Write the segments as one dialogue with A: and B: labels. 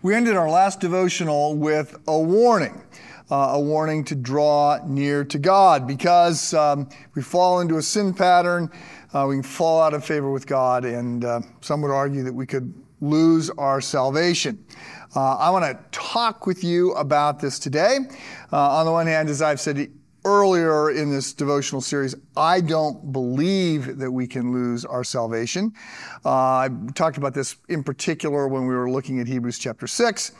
A: We ended our last devotional with a warning. Uh, a warning to draw near to God because um, we fall into a sin pattern, uh, we can fall out of favor with God, and uh, some would argue that we could lose our salvation. Uh, I want to talk with you about this today. Uh, on the one hand, as I've said earlier in this devotional series, I don't believe that we can lose our salvation. Uh, I talked about this in particular when we were looking at Hebrews chapter 6.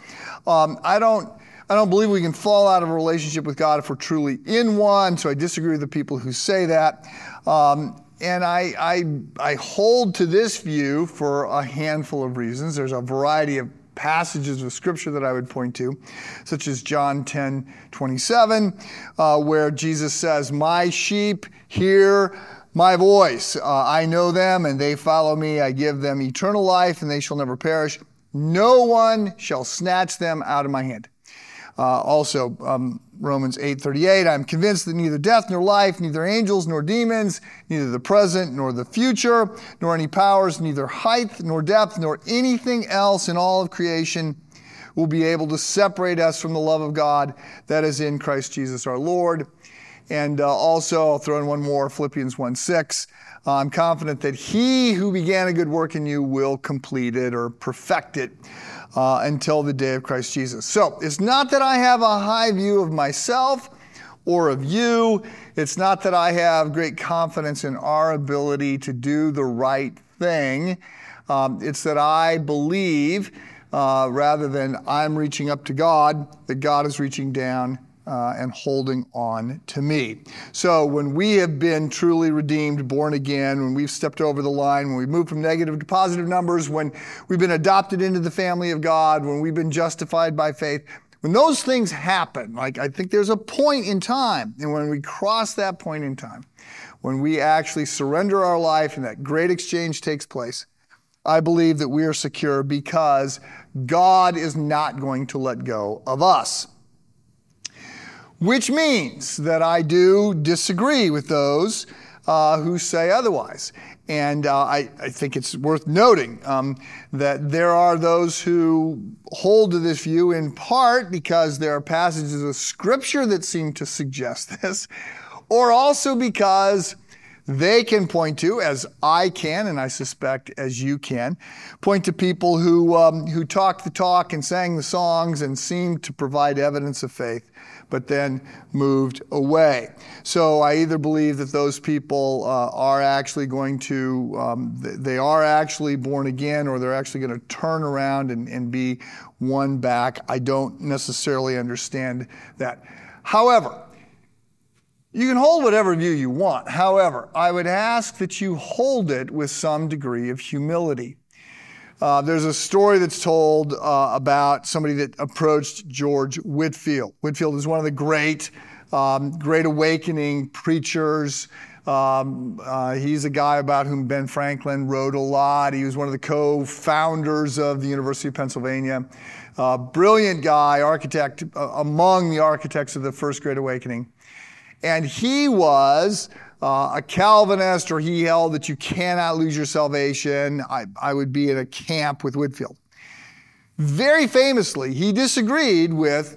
A: Um, I don't. I don't believe we can fall out of a relationship with God if we're truly in one, so I disagree with the people who say that. Um, and I, I, I hold to this view for a handful of reasons. There's a variety of passages of scripture that I would point to, such as John 10 27, uh, where Jesus says, My sheep hear my voice. Uh, I know them and they follow me. I give them eternal life and they shall never perish. No one shall snatch them out of my hand. Uh, also, um, Romans 8:38, I'm convinced that neither death nor life, neither angels nor demons, neither the present nor the future, nor any powers, neither height nor depth, nor anything else in all of creation will be able to separate us from the love of God that is in Christ Jesus our Lord. And uh, also, I'll throw in one more, Philippians 1:6. I'm confident that he who began a good work in you will complete it or perfect it uh, until the day of Christ Jesus. So it's not that I have a high view of myself or of you. It's not that I have great confidence in our ability to do the right thing. Um, it's that I believe, uh, rather than I'm reaching up to God, that God is reaching down uh, and holding on to me. So when we have been truly redeemed, born again, when we've stepped over the line, when we've moved from negative to positive numbers, when we've been adopted into the family of God, when we've been justified by faith, when those things happen, like I think there's a point in time, and when we cross that point in time, when we actually surrender our life and that great exchange takes place, I believe that we are secure because God is not going to let go of us which means that I do disagree with those uh, who say otherwise. And uh, I, I, think it's worth noting um, that there are those who hold to this view in part because there are passages of Scripture that seem to suggest this, or also because they can point to, as I can, and I suspect as you can, point to people who, um, who talked the talk and sang the songs and seemed to provide evidence of faith but then moved away. So I either believe that those people uh, are actually going to, um, they are actually born again, or they're actually going to turn around and, and be won back. I don't necessarily understand that. However, you can hold whatever view you want. However, I would ask that you hold it with some degree of humility. Uh, there's a story that's told uh, about somebody that approached George Whitefield. Whitefield is one of the great, um, great awakening preachers. Um, uh, he's a guy about whom Ben Franklin wrote a lot. He was one of the co-founders of the University of Pennsylvania. Uh, brilliant guy, architect, uh, among the architects of the First Great Awakening. And he was uh, a Calvinist or he held that you cannot lose your salvation. I, I would be in a camp with Whitefield. Very famously, he disagreed with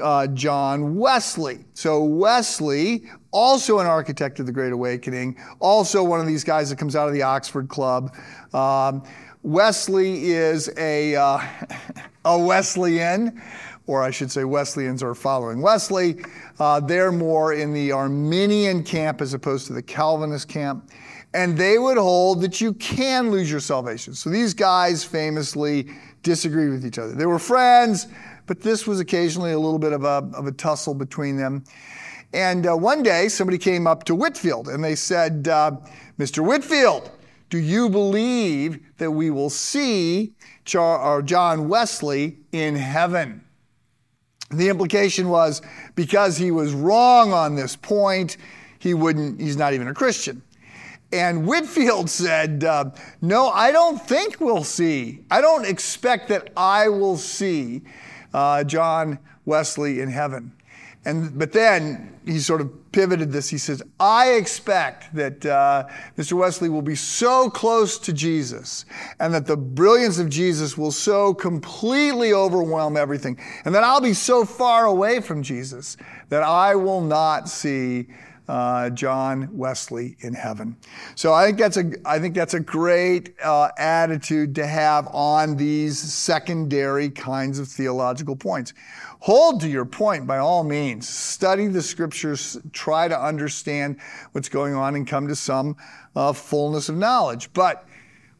A: uh, John Wesley. So, Wesley, also an architect of the Great Awakening, also one of these guys that comes out of the Oxford Club. Um, Wesley is a, uh, a Wesleyan or I should say Wesleyans are following Wesley. Uh, they're more in the Arminian camp as opposed to the Calvinist camp. And they would hold that you can lose your salvation. So these guys famously disagreed with each other. They were friends, but this was occasionally a little bit of a, of a tussle between them. And uh, one day, somebody came up to Whitefield and they said, uh, Mr. Whitefield, do you believe that we will see Char- John Wesley in heaven? The implication was because he was wrong on this point, he wouldn't, he's not even a Christian. And Whitefield said, uh, No, I don't think we'll see. I don't expect that I will see uh, John Wesley in heaven. And, but then he sort of pivoted this. He says, I expect that uh, Mr. Wesley will be so close to Jesus and that the brilliance of Jesus will so completely overwhelm everything. And that I'll be so far away from Jesus that I will not see uh, John Wesley in heaven. So I think that's a I think that's a great uh, attitude to have on these secondary kinds of theological points. Hold to your point by all means. Study the scriptures. Try to understand what's going on and come to some uh, fullness of knowledge. But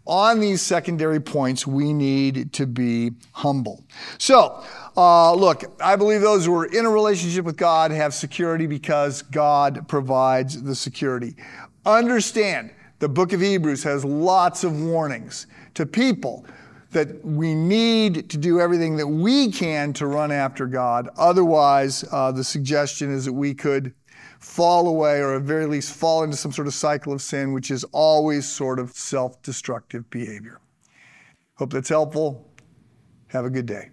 A: on these secondary points, we need to be humble. So, uh, look, I believe those who are in a relationship with God have security because God provides the security. Understand, the book of Hebrews has lots of warnings to people that we need to do everything that we can to run after God. Otherwise, uh, the suggestion is that we could fall away or at very least fall into some sort of cycle of sin, which is always sort of self destructive behavior. Hope that's helpful. Have a good day.